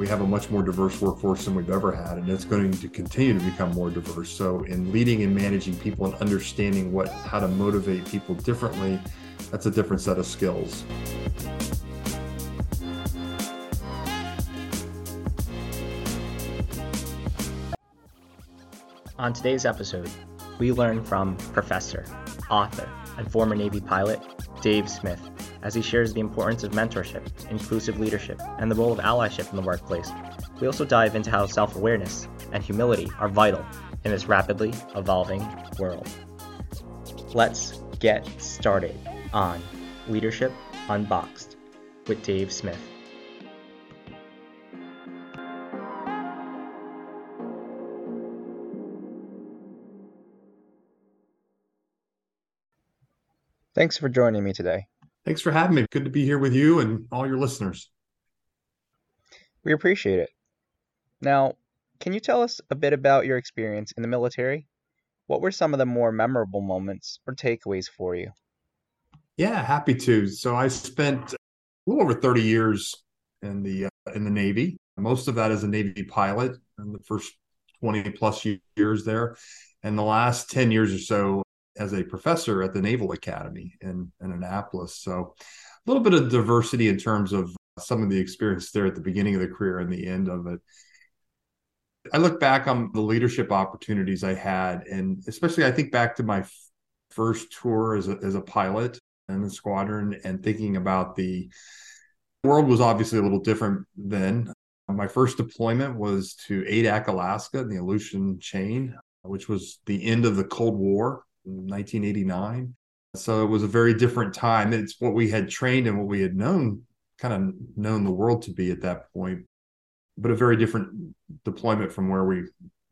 We have a much more diverse workforce than we've ever had, and it's going to continue to become more diverse. So, in leading and managing people and understanding what how to motivate people differently, that's a different set of skills. On today's episode, we learn from professor, author, and former Navy pilot Dave Smith as he shares the importance of mentorship, inclusive leadership, and the role of allyship in the workplace. We also dive into how self awareness and humility are vital in this rapidly evolving world. Let's get started on Leadership Unboxed with Dave Smith. Thanks for joining me today. Thanks for having me. Good to be here with you and all your listeners. We appreciate it. Now, can you tell us a bit about your experience in the military? What were some of the more memorable moments or takeaways for you? Yeah, happy to. So I spent a little over 30 years in the uh, in the Navy. Most of that as a Navy pilot in the first 20 plus years there. And the last 10 years or so as a professor at the Naval Academy in, in Annapolis. So a little bit of diversity in terms of some of the experience there at the beginning of the career and the end of it. I look back on the leadership opportunities I had, and especially I think back to my f- first tour as a, as a pilot in the squadron and thinking about the world was obviously a little different then. My first deployment was to Adak, Alaska, in the Aleutian chain, which was the end of the Cold War. 1989. So it was a very different time. It's what we had trained and what we had known, kind of known the world to be at that point, but a very different deployment from where we,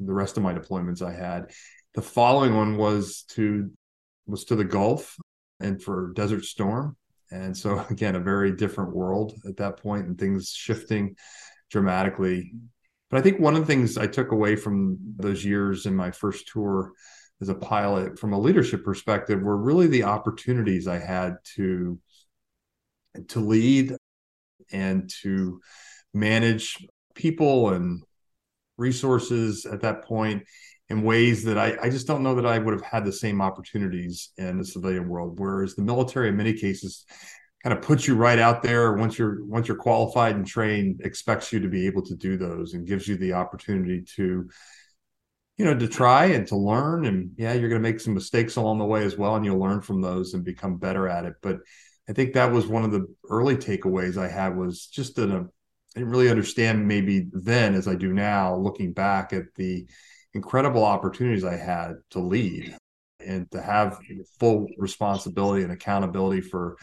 the rest of my deployments I had. The following one was to was to the Gulf and for Desert Storm. And so again, a very different world at that point and things shifting dramatically. But I think one of the things I took away from those years in my first tour as a pilot from a leadership perspective were really the opportunities I had to to lead and to manage people and resources at that point in ways that I, I just don't know that I would have had the same opportunities in the civilian world. Whereas the military, in many cases, kind of puts you right out there once you're once you're qualified and trained, expects you to be able to do those and gives you the opportunity to you know, to try and to learn. And yeah, you're going to make some mistakes along the way as well, and you'll learn from those and become better at it. But I think that was one of the early takeaways I had was just that uh, I didn't really understand maybe then as I do now, looking back at the incredible opportunities I had to lead and to have full responsibility and accountability for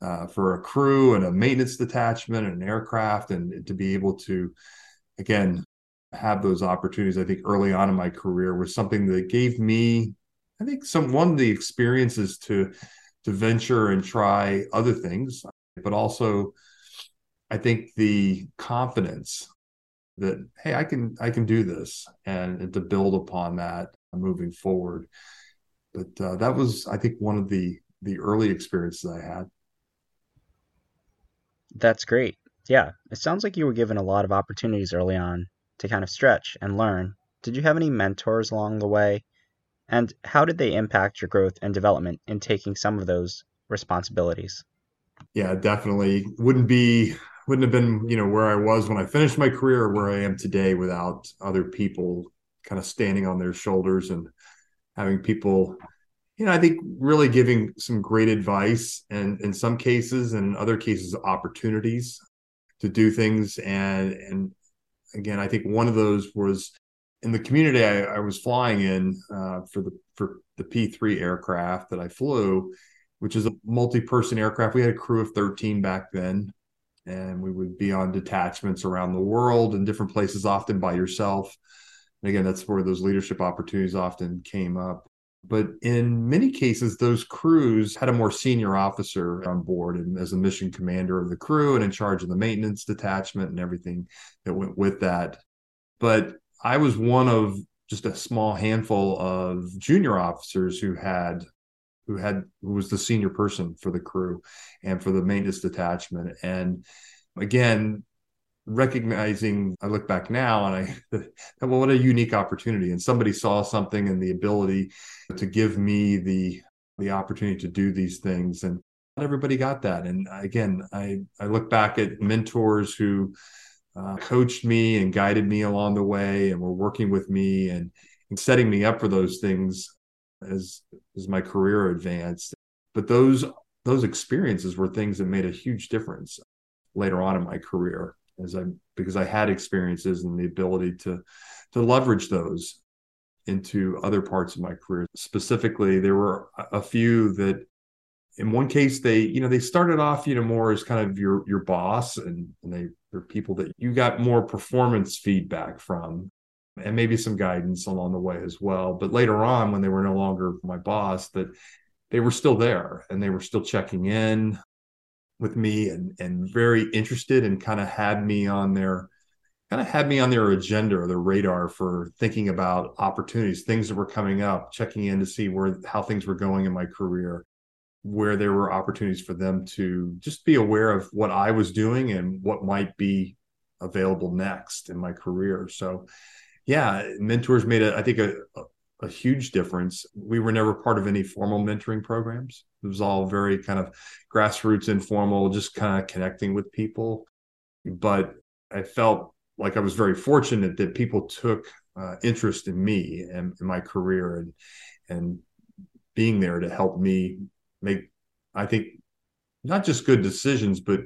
uh, for a crew and a maintenance detachment and an aircraft, and to be able to again have those opportunities, I think early on in my career was something that gave me, I think some one of the experiences to to venture and try other things, but also I think the confidence that hey, I can I can do this and, and to build upon that moving forward. But uh, that was I think one of the the early experiences I had. That's great. Yeah, it sounds like you were given a lot of opportunities early on to kind of stretch and learn, did you have any mentors along the way? And how did they impact your growth and development in taking some of those responsibilities? Yeah, definitely. Wouldn't be wouldn't have been, you know, where I was when I finished my career or where I am today without other people kind of standing on their shoulders and having people you know, I think really giving some great advice and in some cases and in other cases opportunities to do things and and again, I think one of those was in the community I, I was flying in uh, for the for the P three aircraft that I flew, which is a multi-person aircraft. We had a crew of thirteen back then, and we would be on detachments around the world in different places, often by yourself. And again, that's where those leadership opportunities often came up. But in many cases, those crews had a more senior officer on board and as a mission commander of the crew and in charge of the maintenance detachment and everything that went with that. But I was one of just a small handful of junior officers who had who had who was the senior person for the crew and for the maintenance detachment. And again, recognizing, I look back now and I, well, what a unique opportunity. And somebody saw something and the ability to give me the the opportunity to do these things. And not everybody got that. And again, I I look back at mentors who uh, coached me and guided me along the way and were working with me and, and setting me up for those things as as my career advanced. But those those experiences were things that made a huge difference later on in my career as I because I had experiences and the ability to to leverage those into other parts of my career. Specifically, there were a few that in one case they you know they started off you know more as kind of your your boss and, and they they're people that you got more performance feedback from and maybe some guidance along the way as well but later on when they were no longer my boss that they were still there and they were still checking in with me and and very interested and kind of had me on their kind of had me on their agenda or their radar for thinking about opportunities things that were coming up checking in to see where how things were going in my career where there were opportunities for them to just be aware of what I was doing and what might be available next in my career. So, yeah, mentors made a, I think a, a huge difference. We were never part of any formal mentoring programs. It was all very kind of grassroots, informal, just kind of connecting with people. But I felt like I was very fortunate that people took uh, interest in me and in my career and and being there to help me make I think not just good decisions, but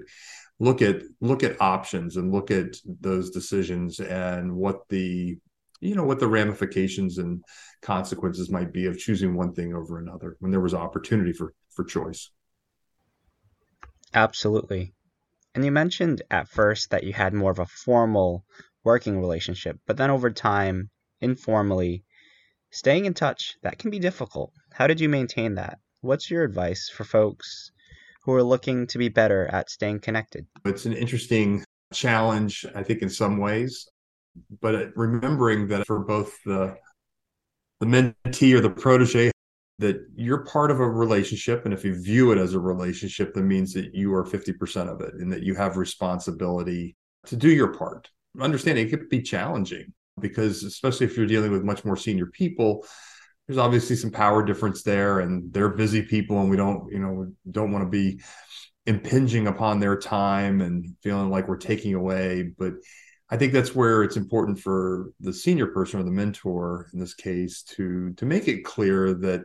look at look at options and look at those decisions and what the you know what the ramifications and consequences might be of choosing one thing over another when there was opportunity for for choice. Absolutely. And you mentioned at first that you had more of a formal working relationship but then over time informally staying in touch that can be difficult. How did you maintain that? What's your advice for folks who are looking to be better at staying connected? It's an interesting challenge, I think, in some ways, but remembering that for both the the mentee or the protege, that you're part of a relationship, and if you view it as a relationship, that means that you are 50% of it, and that you have responsibility to do your part. Understanding it could be challenging because, especially if you're dealing with much more senior people, there's obviously some power difference there and they're busy people and we don't you know don't want to be impinging upon their time and feeling like we're taking away but i think that's where it's important for the senior person or the mentor in this case to to make it clear that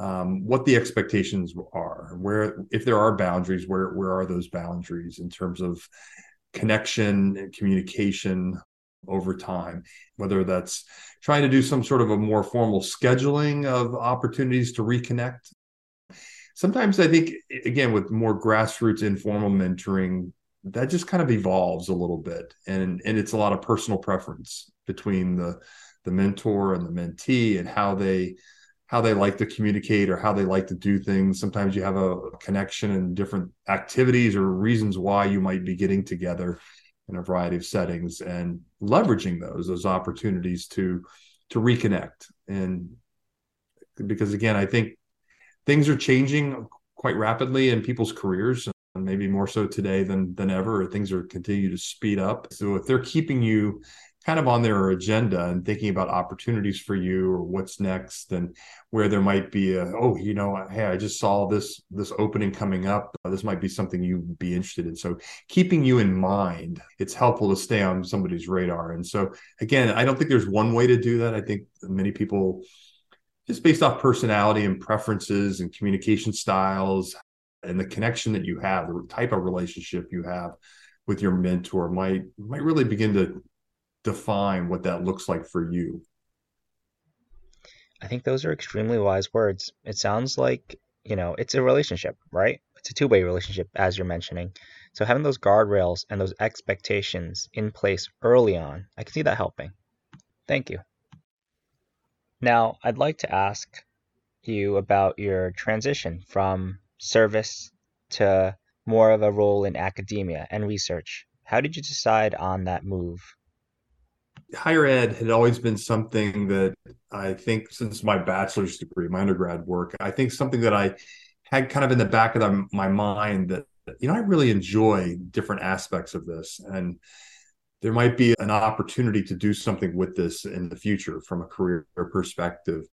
um, what the expectations are where if there are boundaries where where are those boundaries in terms of connection and communication over time, whether that's trying to do some sort of a more formal scheduling of opportunities to reconnect. Sometimes I think, again, with more grassroots informal mentoring, that just kind of evolves a little bit. And, and it's a lot of personal preference between the, the mentor and the mentee and how they how they like to communicate or how they like to do things. Sometimes you have a connection and different activities or reasons why you might be getting together in a variety of settings and leveraging those those opportunities to to reconnect and because again i think things are changing quite rapidly in people's careers maybe more so today than than ever things are continue to speed up. So if they're keeping you kind of on their agenda and thinking about opportunities for you or what's next and where there might be a oh you know hey i just saw this this opening coming up. This might be something you'd be interested in. So keeping you in mind it's helpful to stay on somebody's radar. And so again i don't think there's one way to do that. I think many people just based off personality and preferences and communication styles and the connection that you have the type of relationship you have with your mentor might might really begin to define what that looks like for you. I think those are extremely wise words. It sounds like, you know, it's a relationship, right? It's a two way relationship, as you're mentioning. So having those guardrails and those expectations in place early on, I can see that helping. Thank you. Now, I'd like to ask you about your transition from service to more of a role in academia and research. How did you decide on that move? higher ed had always been something that I think since my bachelor's degree, my undergrad work, I think something that I had kind of in the back of the, my mind that you know I really enjoy different aspects of this, and there might be an opportunity to do something with this in the future from a career perspective.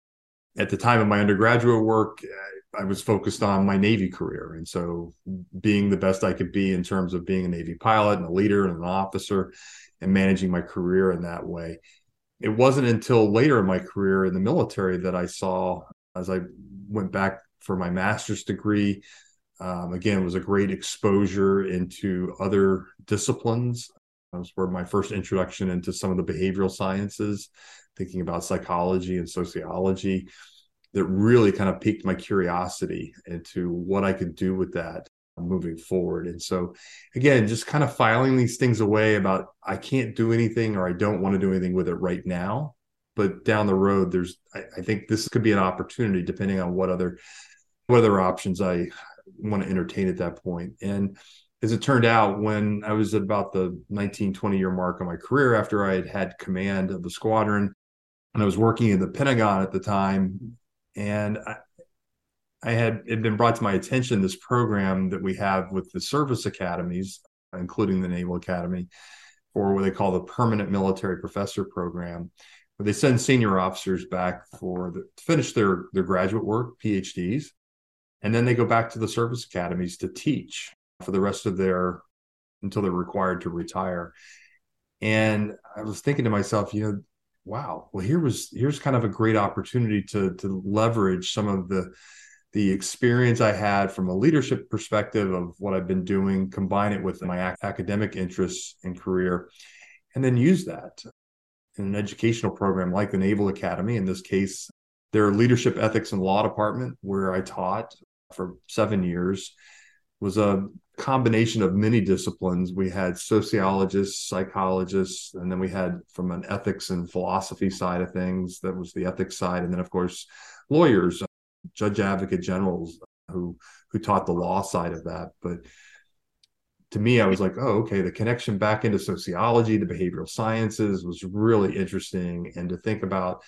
At the time of my undergraduate work, I was focused on my Navy career. And so being the best I could be in terms of being a Navy pilot and a leader and an officer and managing my career in that way. It wasn't until later in my career in the military that I saw, as I went back for my master's degree, um, again, was a great exposure into other disciplines that was where my first introduction into some of the behavioral sciences, thinking about psychology and sociology, that really kind of piqued my curiosity into what I could do with that moving forward. And so, again, just kind of filing these things away about I can't do anything or I don't want to do anything with it right now. But down the road, there's I, I think this could be an opportunity depending on what other what other options I want to entertain at that point. And as it turned out, when I was at about the 19, 20 year mark of my career after I had had command of the squadron, and I was working in the Pentagon at the time, and I, I had it been brought to my attention this program that we have with the service academies, including the Naval Academy, for what they call the Permanent Military Professor Program, where they send senior officers back for the, to finish their their graduate work, PhDs, and then they go back to the service academies to teach for the rest of their until they're required to retire. And I was thinking to myself, you know, wow, well here was here's kind of a great opportunity to to leverage some of the the experience I had from a leadership perspective of what I've been doing, combine it with my academic interests and career, and then use that in an educational program like the Naval Academy. In this case, their leadership ethics and law department, where I taught for seven years, was a combination of many disciplines. We had sociologists, psychologists, and then we had from an ethics and philosophy side of things, that was the ethics side. And then, of course, lawyers, judge advocate generals who who taught the law side of that. But to me, I was like, oh, okay, the connection back into sociology, the behavioral sciences was really interesting. And to think about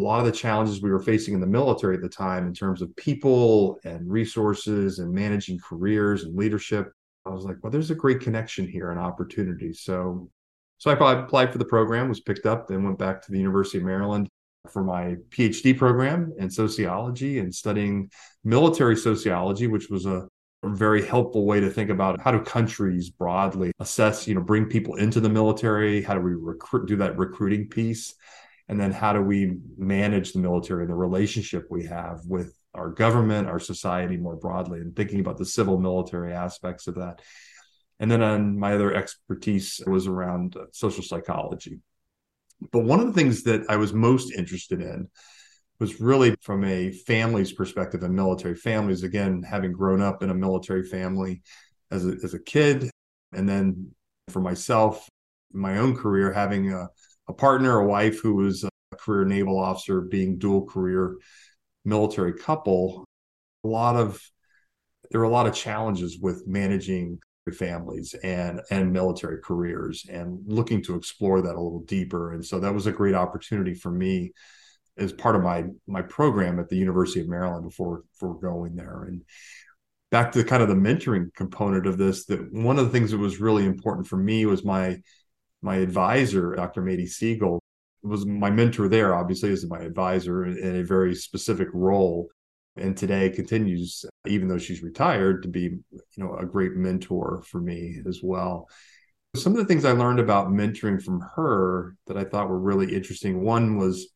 a lot of the challenges we were facing in the military at the time in terms of people and resources and managing careers and leadership. I was like, well, there's a great connection here and opportunity. So, so I applied for the program, was picked up, then went back to the University of Maryland for my PhD program in sociology and studying military sociology, which was a very helpful way to think about how do countries broadly assess, you know, bring people into the military? How do we recruit, do that recruiting piece? And then how do we manage the military and the relationship we have with our government our society more broadly and thinking about the civil military aspects of that? And then on my other expertise was around uh, social psychology. But one of the things that i was most interested in was really from a family's perspective and military families again having grown up in a military family as a, as a kid and then for myself my own career having a a partner, a wife who was a career naval officer, being dual career military couple, a lot of there were a lot of challenges with managing families and and military careers and looking to explore that a little deeper. And so that was a great opportunity for me as part of my my program at the University of Maryland before before going there. And back to kind of the mentoring component of this that one of the things that was really important for me was my my advisor, Dr. Mady Segal, was my mentor there, obviously, as my advisor in a very specific role. And today continues, even though she's retired, to be, you know, a great mentor for me as well. Some of the things I learned about mentoring from her that I thought were really interesting. One was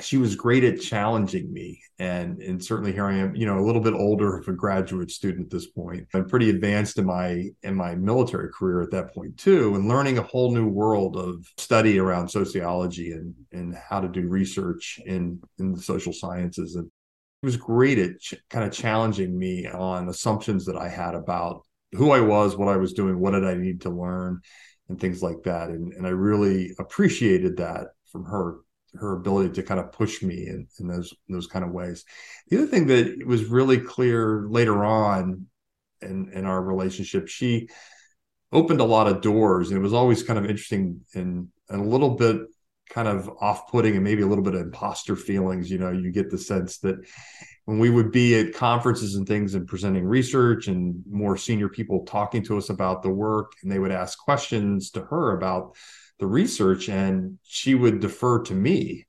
she was great at challenging me. And and certainly here i am you know a little bit older of a graduate student at this point i'm pretty advanced in my in my military career at that point too and learning a whole new world of study around sociology and and how to do research in in the social sciences. And it was great at ch- kind of challenging me on assumptions that i had about who i was what i was doing what did i need to learn and things like that. And and i really appreciated that from her her ability to kind of push me in, in those in those kind of ways. The other thing that was really clear later on in in our relationship, she opened a lot of doors, and it was always kind of interesting and, and a little bit kind of off-putting and maybe a little bit of imposter feelings. You know, you get the sense that when we would be at conferences and things and presenting research and more senior people talking to us about the work and they would ask questions to her about the research and she would defer to me.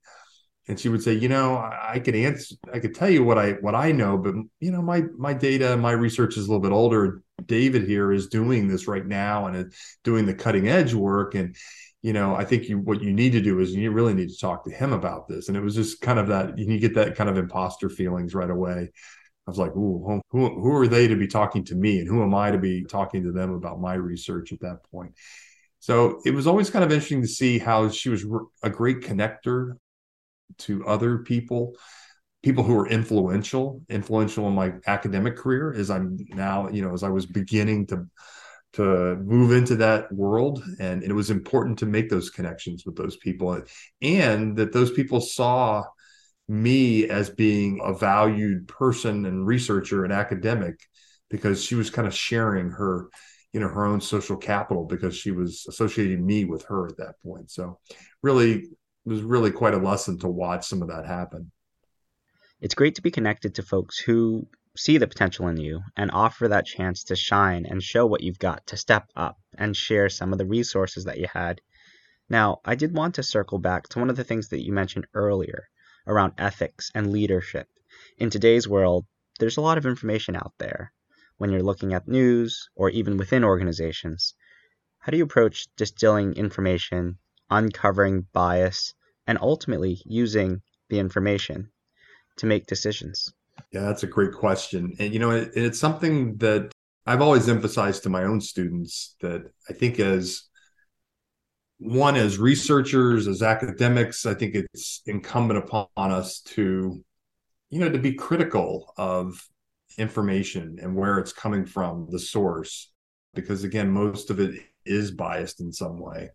And she would say you know I, I could answer i could tell you what i what i know but you know my my data my research is a little bit older. David here is doing this right now and doing the cutting edge work. And you know i think you what you need to do is you really need to talk to him about this. And it was just kind of that you get that kind of imposter feelings right away. I was like, Ooh, who, who are they to be talking to me? And who am I to be talking to them about my research at that point? So it was always kind of interesting to see how she was a great connector to other people, people who were influential, influential in my academic career as I'm now, you know, as I was beginning to to move into that world. And, and it was important to make those connections with those people and that those people saw me as being a valued person and researcher and academic because she was kind of sharing her you know her own social capital because she was associating me with her at that point so really it was really quite a lesson to watch some of that happen. It's great to be connected to folks who see the potential in you and offer that chance to shine and show what you've got to step up and share some of the resources that you had. Now, I did want to circle back to one of the things that you mentioned earlier around ethics and leadership. In today's world, there's a lot of information out there when you're looking at news or even within organizations. How do you approach distilling information uncovering bias, and ultimately using the information to make decisions? Yeah, that's a great question. And, you know, it, it's something that I've always emphasized to my own students that I think as one, as researchers, as academics, I think it's incumbent upon us to, you know, to be critical of information and where it's coming from, the source, because again, most of it is biased in some way.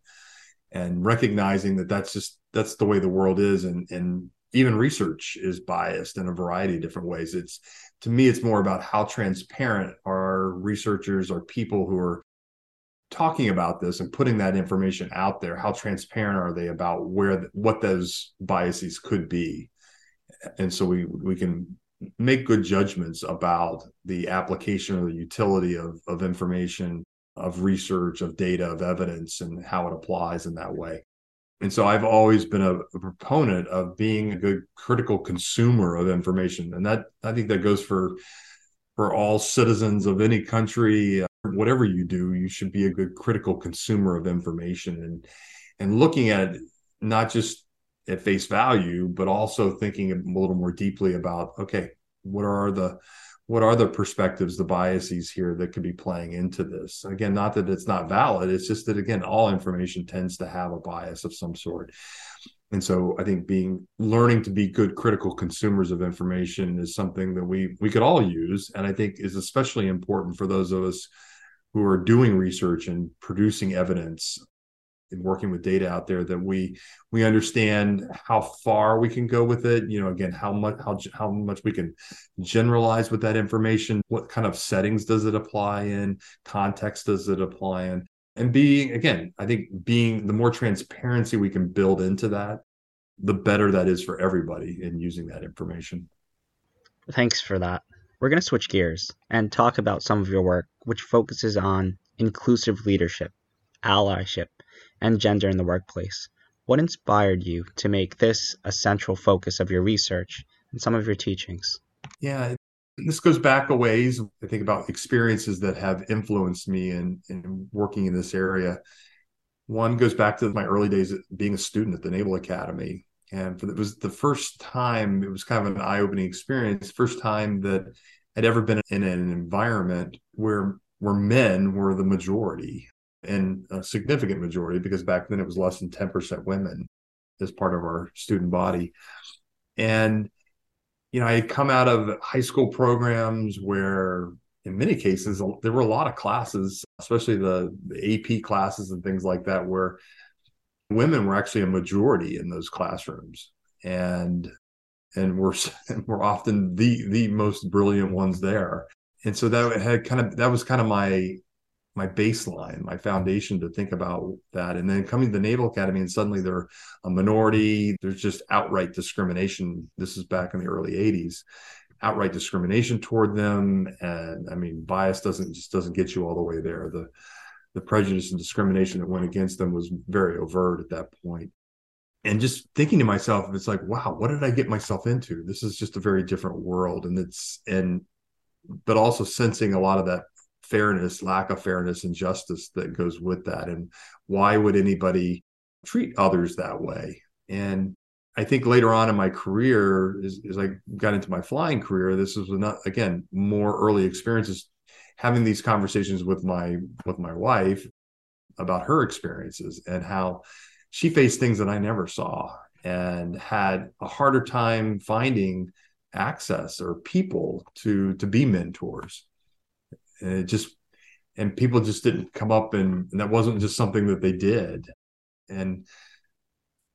And recognizing that that's just that's the way the world is and and even research is biased in a variety of different ways. It's to me it's more about how transparent are researchers or people who are talking about this and putting that information out there. How transparent are they about where what those biases could be? And so we we can make good judgments about the application or the utility of, of information of research, of data, of evidence, and how it applies in that way. And so I've always been a, a, proponent of being a good critical consumer of information, and that I think that goes for for all citizens of any country. Whatever you do, you should be a good critical consumer of information, and and looking at it not just at face value, but also thinking a little more deeply about okay, what are the what are the perspectives, the biases here that could be playing into this? Again, not that it's not valid, it's just that again, all information tends to have a bias of some sort. And so I think being learning to be good critical consumers of information is something that we we could all use. And I think is especially important for those of us who are doing research and producing evidence in working with data out there that we we understand how far we can go with it. You know again how much how how much we can generalize with that information what kind of settings does it apply in context does it apply in. And being again i think being the more transparency we can build into that the better that is for everybody in using that information. Thanks for that. We're going to switch gears and talk about some of your work which focuses on inclusive leadership allyship and gender in the workplace. What inspired you to make this a central focus of your research and some of your teachings? Yeah, this goes back a ways. I think about experiences that have influenced me in, in working in this area. One goes back to my early days being a student at the Naval Academy. And it was the first time, it was kind of an eye opening experience, first time that I'd ever been in an environment where where men were the majority and a significant majority because back then it was less than 10% women as part of our student body. And you know i had come out of high school programs where in many cases there were a lot of classes especially the, the ap classes and things like that where women were actually a majority in those classrooms. And and we're we're often the the most brilliant ones there. And so that had kind of that was kind of my my baseline, my foundation to think about that. And then coming to the Naval Academy and suddenly they're a minority, there's just outright discrimination. This is back in the early 80s. outright discrimination toward them. And I mean, bias doesn't just doesn't get you all the way there. The the prejudice and discrimination that went against them was very overt at that point. And just thinking to myself, it's like, wow, what did I get myself into? This is just a very different world. And it's and but also sensing a lot of that fairness, lack of fairness and justice that goes with that. And why would anybody treat others that way? And I think later on in my career, as, as I got into my flying career, this was not again more early experiences, having these conversations with my with my wife about her experiences and how she faced things that I never saw and had a harder time finding access or people to to be mentors and it just and people just didn't come up and, and that wasn't just something that they did. And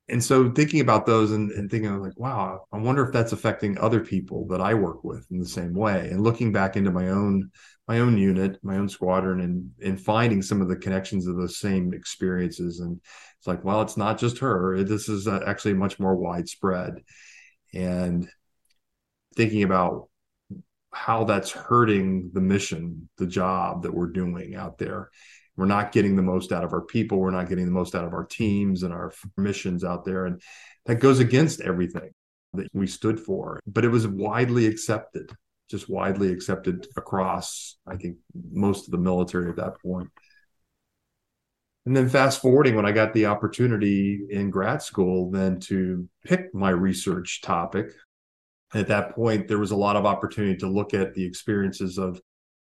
and so thinking about those and, and thinking like wow i wonder if that's affecting other people that i work with in the same way. And looking back into my own my own unit my own squadron and and finding some of the connections of those same experiences. And it's like well it's not just her. This is uh, actually much more widespread. And thinking about how that's hurting the mission, the job that we're doing out there. We're not getting the most out of our people. We're not getting the most out of our teams and our missions out there. And that goes against everything that we stood for. But it was widely accepted, just widely accepted across, I think, most of the military at that point. And then fast forwarding when I got the opportunity in grad school, then to pick my research topic, at that point there was a lot of opportunity to look at the experiences of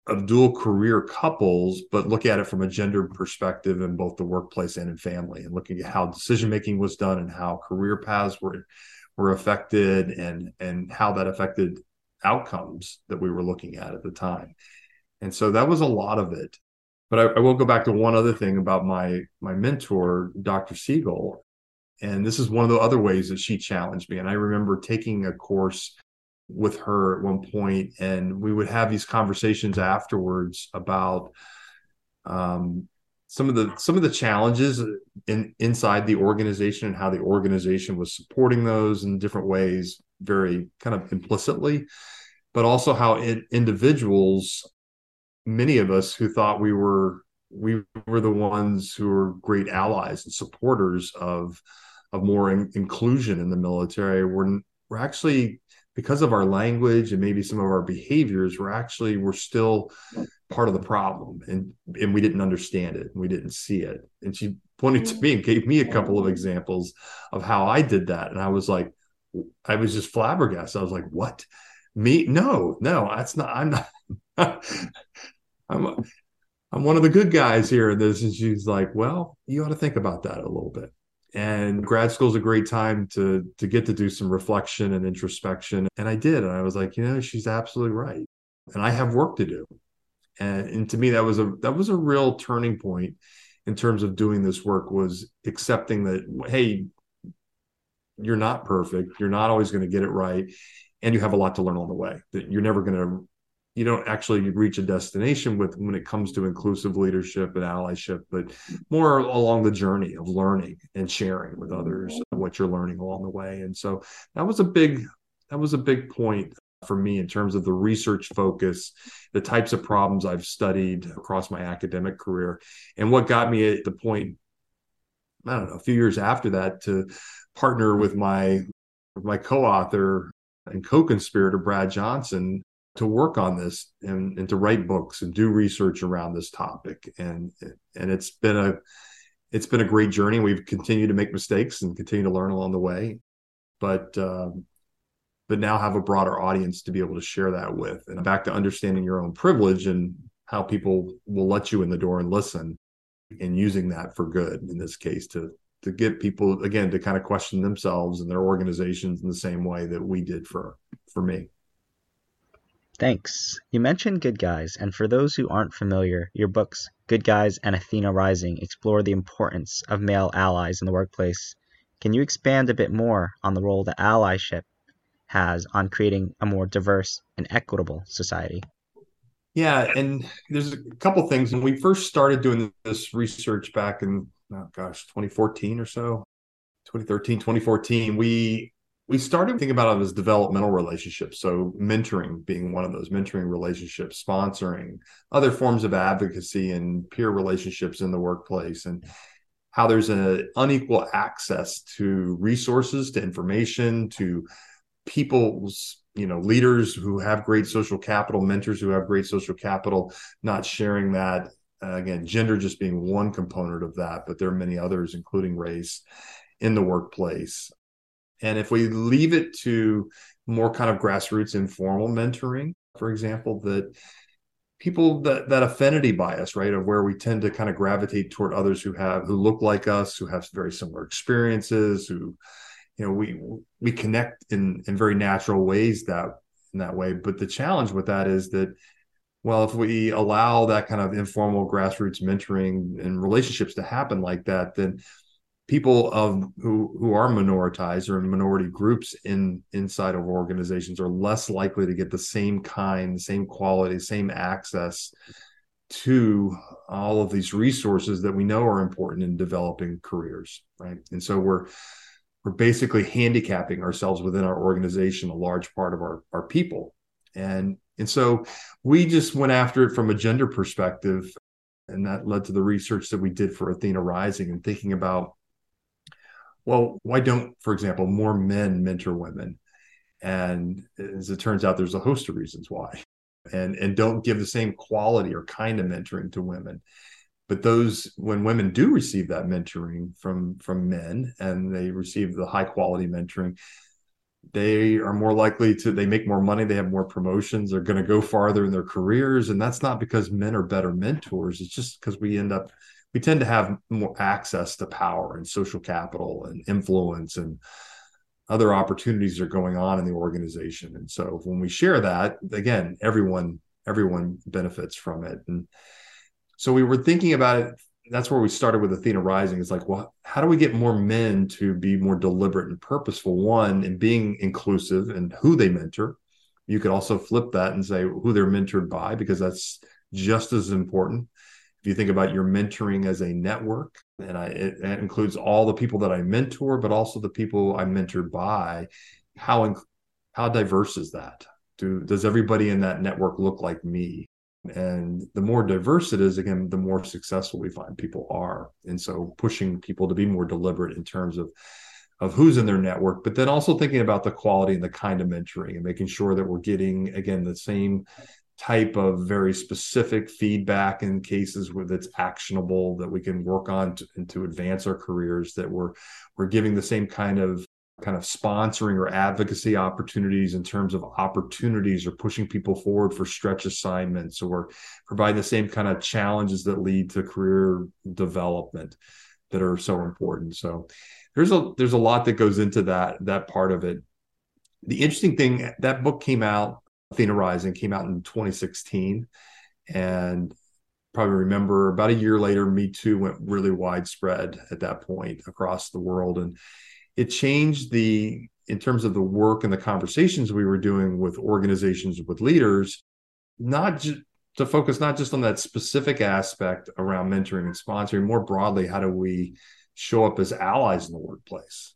of dual career couples but look at it from a gender perspective in both the workplace and in family and looking at how decision making was done and how career paths were were affected and and how that affected outcomes that we were looking at at the time. And so that was a lot of it. But I, I will go back to one other thing about my my mentor dr Segal and this is one of the other ways that she challenged me. And I remember taking a course with her at one point, and we would have these conversations afterwards about um, some of the some of the challenges in inside the organization and how the organization was supporting those in different ways, very kind of implicitly, but also how in, individuals, many of us who thought we were we were the ones who were great allies and supporters of of more in, inclusion in the military. We're we're actually because of our language and maybe some of our behaviors we're actually we're still part of the problem. And and we didn't understand it. We didn't see it. And she pointed to me and gave me a couple of examples of how i did that. And i was like i was just flabbergasted. I was like what? Me? No no that's not i'm not i'm a, i'm one of the good guys here. And this and she's like well you ought to think about that a little bit and grad school is a great time to to get to do some reflection and introspection. And i did and i was like you know she's absolutely right. And i have work to do. And, and to me that was a that was a real turning point in terms of doing this work was accepting that hey you're not perfect. You're not always going to get it right. And you have a lot to learn on the way that you're never going to you don't actually reach a destination with when it comes to inclusive leadership and allyship, but more along the journey of learning and sharing with others what you're learning along the way. And so that was a big that was a big point for me in terms of the research focus, the types of problems I've studied across my academic career, and what got me at the point, I don't know, a few years after that to partner with my with my co-author and co-conspirator Brad Johnson to work on this and, and to write books and do research around this topic. And and it's been a it's been a great journey. We've continued to make mistakes and continue to learn along the way. But um, but now have a broader audience to be able to share that with. And back to understanding your own privilege and how people will let you in the door and listen and using that for good in this case to to get people again to kind of question themselves and their organizations in the same way that we did for for me Thanks. You mentioned Good Guys, and for those who aren't familiar, your books, Good Guys and Athena Rising, explore the importance of male allies in the workplace. Can you expand a bit more on the role that allyship has on creating a more diverse and equitable society? Yeah, and there's a couple things. When we first started doing this research back in, oh gosh, 2014 or so, 2013, 2014, we we started thinking about it as developmental relationships. So mentoring being one of those mentoring relationships, sponsoring, other forms of advocacy and peer relationships in the workplace, and how there's an unequal access to resources, to information, to people's you know leaders who have great social capital mentors who have great social capital not sharing that uh, again gender just being one component of that but there are many others including race in the workplace and if we leave it to more kind of grassroots informal mentoring, for example, that people that that affinity bias, right, of where we tend to kind of gravitate toward others who have who look like us, who have very similar experiences, who you know we we connect in in very natural ways that in that way. But the challenge with that is that well, if we allow that kind of informal grassroots mentoring and relationships to happen like that, then people of who who are minoritized or in minority groups in inside of organizations are less likely to get the same kind, same quality, same access to all of these resources that we know are important in developing careers, right? And so we're we're basically handicapping ourselves within our organization, a large part of our our people. And and so we just went after it from a gender perspective and that led to the research that we did for Athena Rising and thinking about well, why don't, for example, more men mentor women? And as it turns out, there's a host of reasons why, and and don't give the same quality or kind of mentoring to women. But those, when women do receive that mentoring from from men, and they receive the high quality mentoring, they are more likely to they make more money they have more promotions they're going to go farther in their careers and that's not because men are better mentors it's just because we end up we tend to have more access to power and social capital and influence and other opportunities are going on in the organization. And so when we share that again everyone everyone benefits from it. And so we were thinking about it. That's where we started with athena rising. Is like well how do we get more men to be more deliberate and purposeful? One in being inclusive and who they mentor. You could also flip that and say who they're mentored by because that's just as important if you think about your mentoring as a network, and I, it, it includes all the people that I mentor, but also the people I'm mentored by, how how diverse is that? Do does everybody in that network look like me? And the more diverse it is, again, the more successful we find people are. And so pushing people to be more deliberate in terms of of who's in their network, but then also thinking about the quality and the kind of mentoring and making sure that we're getting again the same type of very specific feedback in cases where that's actionable that we can work on to, and to advance our careers that we're we're giving the same kind of kind of sponsoring or advocacy opportunities in terms of opportunities or pushing people forward for stretch assignments or providing the same kind of challenges that lead to career development that are so important. So there's a there's a lot that goes into that that part of it. The interesting thing that book came out Athena Rising came out in 2016. And probably remember about a year later, Me Too went really widespread at that point across the world. And it changed the, in terms of the work and the conversations we were doing with organizations, with leaders, not just to focus not just on that specific aspect around mentoring and sponsoring, more broadly, how do we show up as allies in the workplace?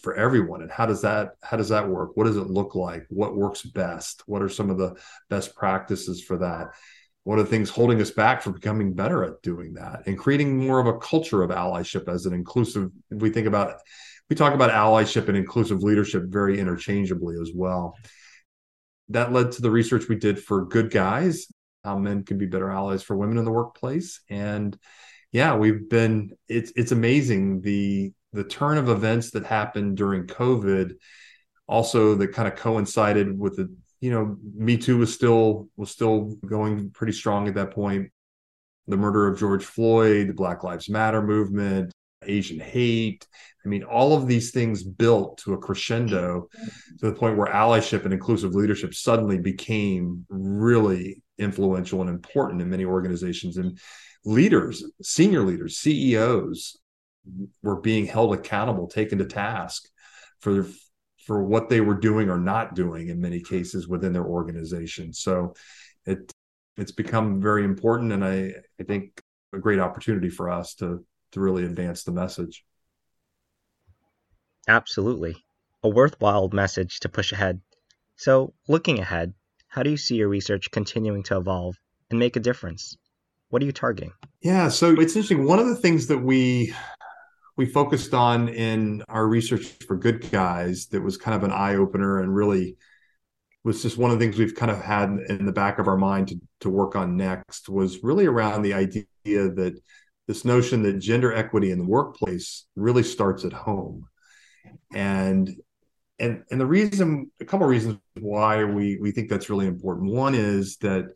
For everyone and how does that how does that work? What does it look like? What works best? What are some of the best practices for that? What are the things holding us back from becoming better at doing that and creating more of a culture of allyship as an inclusive we think about we talk about allyship and inclusive leadership very interchangeably as well. That led to the research we did for good guys how men can be better allies for women in the workplace. And yeah we've been it's it's amazing the the turn of events that happened during COVID, also that kind of coincided with the you know Me Too was still was still going pretty strong at that point. The murder of George Floyd, the Black Lives Matter movement, Asian hate. I mean, all of these things built to a crescendo to the point where allyship and inclusive leadership suddenly became really influential and important in many organizations. And leaders, senior leaders, CEOs, were being held accountable, taken to task for for what they were doing or not doing in many cases within their organization. So it it's become very important, and I I think a great opportunity for us to to really advance the message. Absolutely. A worthwhile message to push ahead. So, looking ahead, how do you see your research continuing to evolve and make a difference? What are you targeting? Yeah, so it's interesting. One of the things that we we focused on in our research for good guys that was kind of an eye opener and really was just one of the things we've kind of had in the back of our mind to, to work on next was really around the idea that this notion that gender equity in the workplace really starts at home. And and and the reason a couple of reasons why we we think that's really important. One is that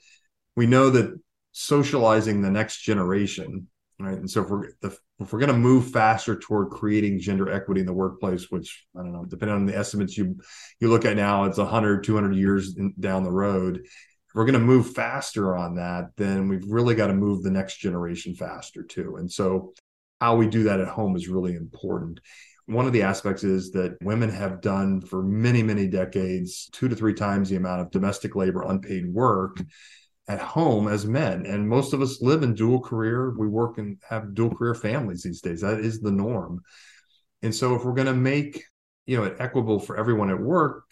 we know that socializing the next generation right? And so if we're the, if we're going to move faster toward creating gender equity in the workplace which i don't know depending on the estimates you you look at now it's 100 200 years in, down the road. If we're going to move faster on that then we've really got to move the next generation faster too. And so how we do that at home is really important. One of the aspects is that women have done for many many decades two to three times the amount of domestic labor unpaid work at home as men. And most of us live in dual career. We work and have dual career families these days. That is the norm. And so if we're going to make you know it equitable for everyone at work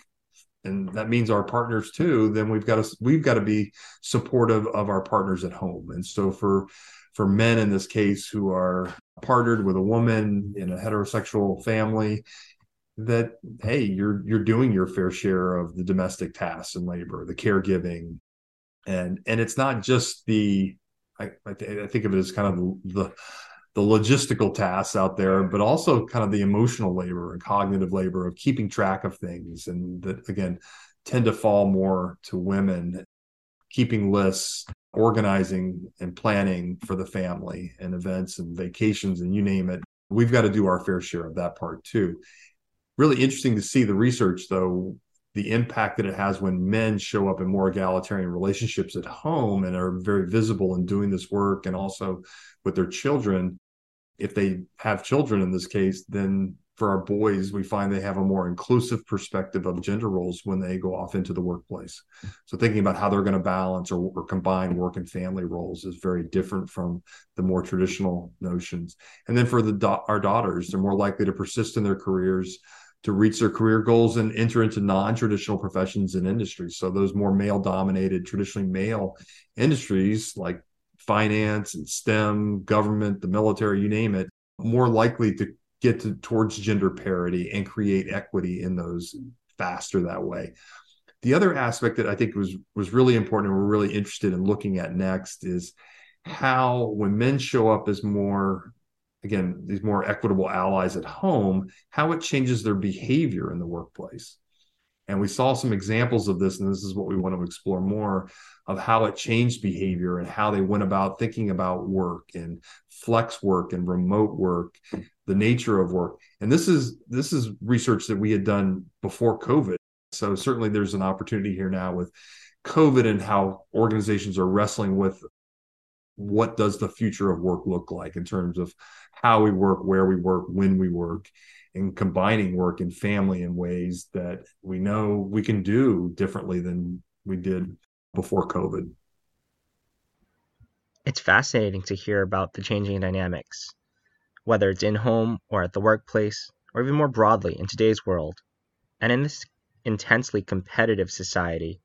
and that means our partners too then we've got to we've got to be supportive of our partners at home. And so for for men in this case who are partnered with a woman in a heterosexual family that hey you're you're doing your fair share of the domestic tasks and labor the caregiving and and it's not just the I, I, th- I think of it as kind of the the logistical tasks out there, but also kind of the emotional labor and cognitive labor of keeping track of things, and that again tend to fall more to women, keeping lists, organizing and planning for the family and events and vacations and you name it. We've got to do our fair share of that part too. Really interesting to see the research though the impact that it has when men show up in more egalitarian relationships at home and are very visible in doing this work and also with their children if they have children in this case then for our boys we find they have a more inclusive perspective of gender roles when they go off into the workplace. So thinking about how they're going to balance or, or combine work and family roles is very different from the more traditional notions. And then for the our daughters they're more likely to persist in their careers to reach their career goals and enter into non-traditional professions and industries. So those more male-dominated, traditionally male industries like finance and STEM, government, the military, you name it, more likely to get to, towards gender parity and create equity in those faster that way. The other aspect that I think was was really important and we're really interested in looking at next is how when men show up as more again these more equitable allies at home how it changes their behavior in the workplace. And we saw some examples of this and this is what we want to explore more of how it changed behavior and how they went about thinking about work and flex work and remote work the nature of work. And this is this is research that we had done before covid. So certainly there's an opportunity here now with covid and how organizations are wrestling with what does the future of work look like in terms of how we work, where we work, when we work, and combining work and family in ways that we know we can do differently than we did before COVID. It's fascinating to hear about the changing dynamics, whether it's in home or at the workplace, or even more broadly in today's world. And in this intensely competitive society,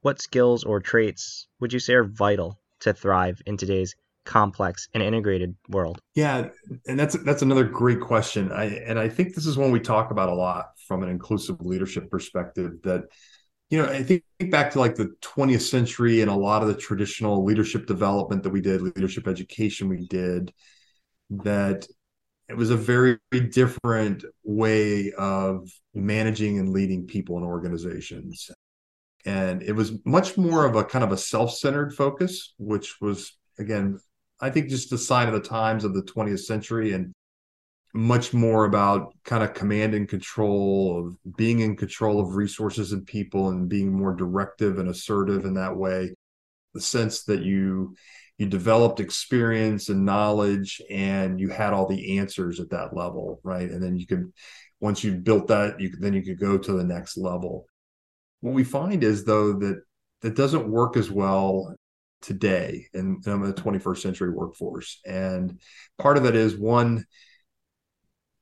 what skills or traits would you say are vital to thrive in today's complex and integrated world? Yeah, and that's that's another great question. I and I think this is one we talk about a lot from an inclusive leadership perspective that you know, I think back to like the 20th century and a lot of the traditional leadership development that we did, leadership education we did, that it was a very different way of managing and leading people in organizations and it was much more of a kind of a self-centered focus which was again i think just a sign of the times of the 20th century and much more about kind of command and control of being in control of resources and people and being more directive and assertive in that way. The sense that you you developed experience and knowledge and you had all the answers at that level right? And then you could once you built that you could then you could go to the next level what we find is though that that doesn't work as well today in, in the 21st century workforce and part of it is one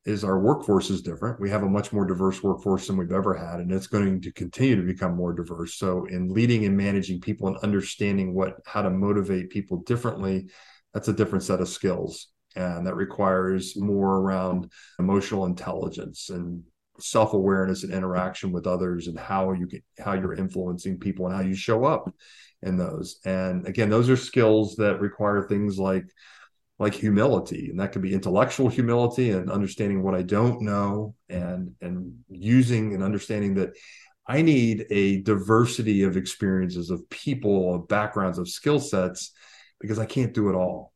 is our workforce is different. We have a much more diverse workforce than we've ever had, and it's going to continue to become more diverse. So, in leading and managing people and understanding what how to motivate people differently, that's a different set of skills, and that requires more around emotional intelligence and self-awareness and interaction with others and how you get how you're influencing people and how you show up in those. And again those are skills that require things like like humility. And that could be intellectual humility and understanding what i don't know and and using and understanding that i need a diversity of experiences of people of backgrounds of skill sets because i can't do it all.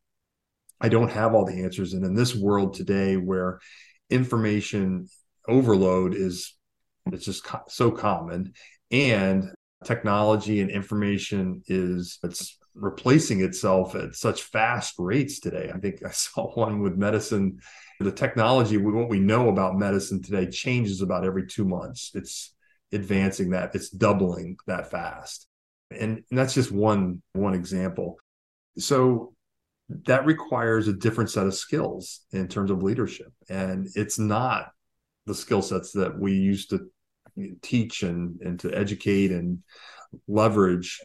I don't have all the answers. And in this world today where information overload is it's just co- so common. And technology and information is it's replacing itself at such fast rates today. I think i saw one with medicine. The technology what we know about medicine today changes about every two months. It's advancing that it's doubling that fast. And, and that's just one one example. So that requires a different set of skills in terms of leadership. And it's not the skill sets that we used to teach and and to educate and leverage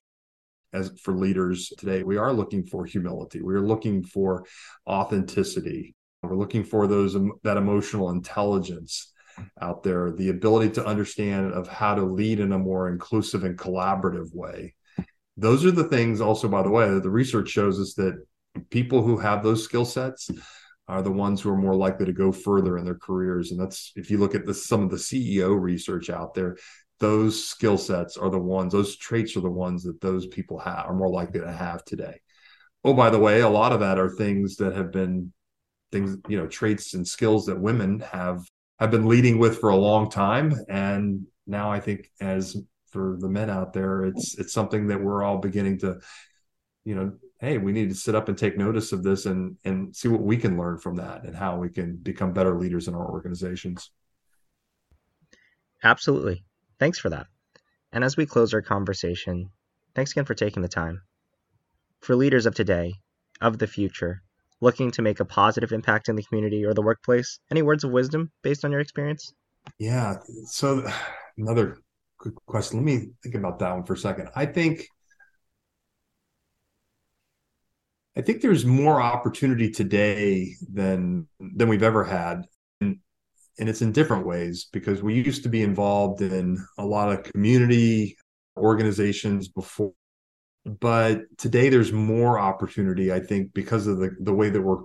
as for leaders today we are looking for humility. We're looking for authenticity. We're looking for those that emotional intelligence out there the ability to understand of how to lead in a more inclusive and collaborative way. Those are the things also by the way that the research shows us that people who have those skill sets are the ones who are more likely to go further in their careers. And that's if you look at the, some of the CEO research out there, those skill sets are the ones, those traits are the ones that those people have are more likely to have today. Oh, by the way, a lot of that are things that have been things, you know, traits and skills that women have have been leading with for a long time. And now I think as for the men out there, it's it's something that we're all beginning to, you know, hey we need to sit up and take notice of this and and see what we can learn from that and how we can become better leaders in our organizations. Absolutely. Thanks for that. And as we close our conversation thanks again for taking the time. For leaders of today of the future looking to make a positive impact in the community or the workplace any words of wisdom based on your experience? Yeah. So another good question. Let me think about that one for a second. I think I think there's more opportunity today than than we've ever had. And, and it's in different ways because we used to be involved in a lot of community organizations before but today there's more opportunity i think because of the the way that we're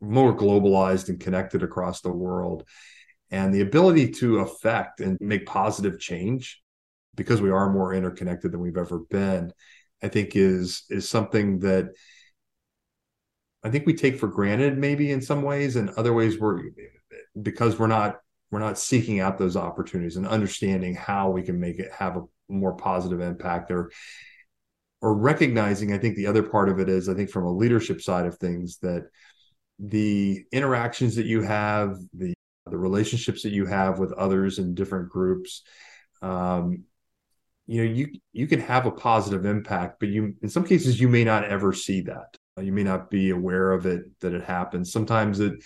more globalized and connected across the world and the ability to affect and make positive change because we are more interconnected than we've ever been i think is is something that I think we take for granted maybe in some ways, and other ways we're because we're not we're not seeking out those opportunities and understanding how we can make it have a more positive impact or or recognizing i think the other part of it is i think from a leadership side of things that the interactions that you have the the relationships that you have with others in different groups um, you know you you can have a positive impact but you in some cases you may not ever see that Uh, you may not be aware of it that it happens. Sometimes it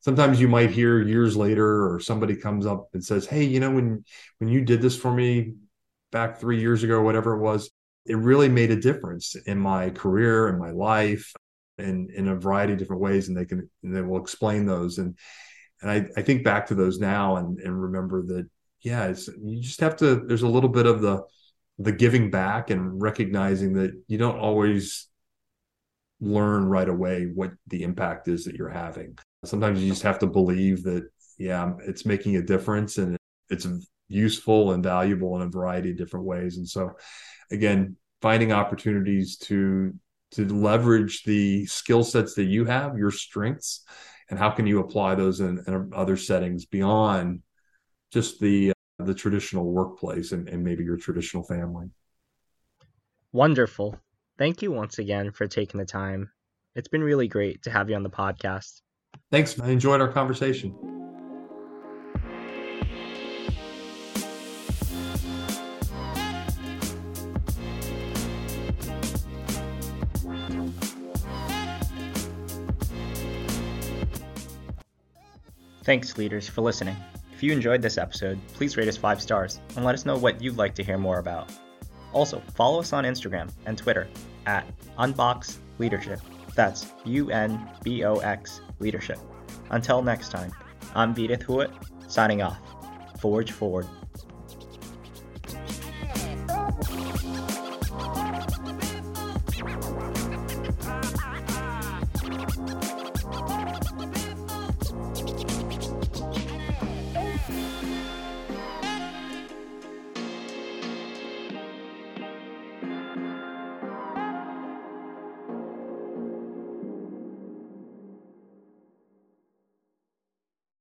sometimes you might hear years later or somebody comes up and says hey you know when when you did this for me back three years ago whatever it was it really made a difference in my career and my life and in a variety of different ways and they can and they will explain those. And and I, I think back to those now and and remember that yeah it's you just have to there's a little bit of the the giving back and recognizing that you don't always learn right away what the impact is that you're having. Sometimes you just have to believe that, yeah, it's making a difference and it's useful and valuable in a variety of different ways. And so, again, finding opportunities to to leverage the skill sets that you have, your strengths, and how can you apply those in, in other settings beyond just the the traditional workplace and, and maybe your traditional family. Wonderful. Thank you once again for taking the time. It's been really great to have you on the podcast. Thanks. I enjoyed our conversation. Thanks, leaders, for listening. If you enjoyed this episode, please rate us 5 stars and let us know what you'd like to hear more about. Also, follow us on Instagram and Twitter at Unbox Leadership. That's U N B O X Leadership. Until next time, I'm Vidith Huot, signing off. Forge Forward.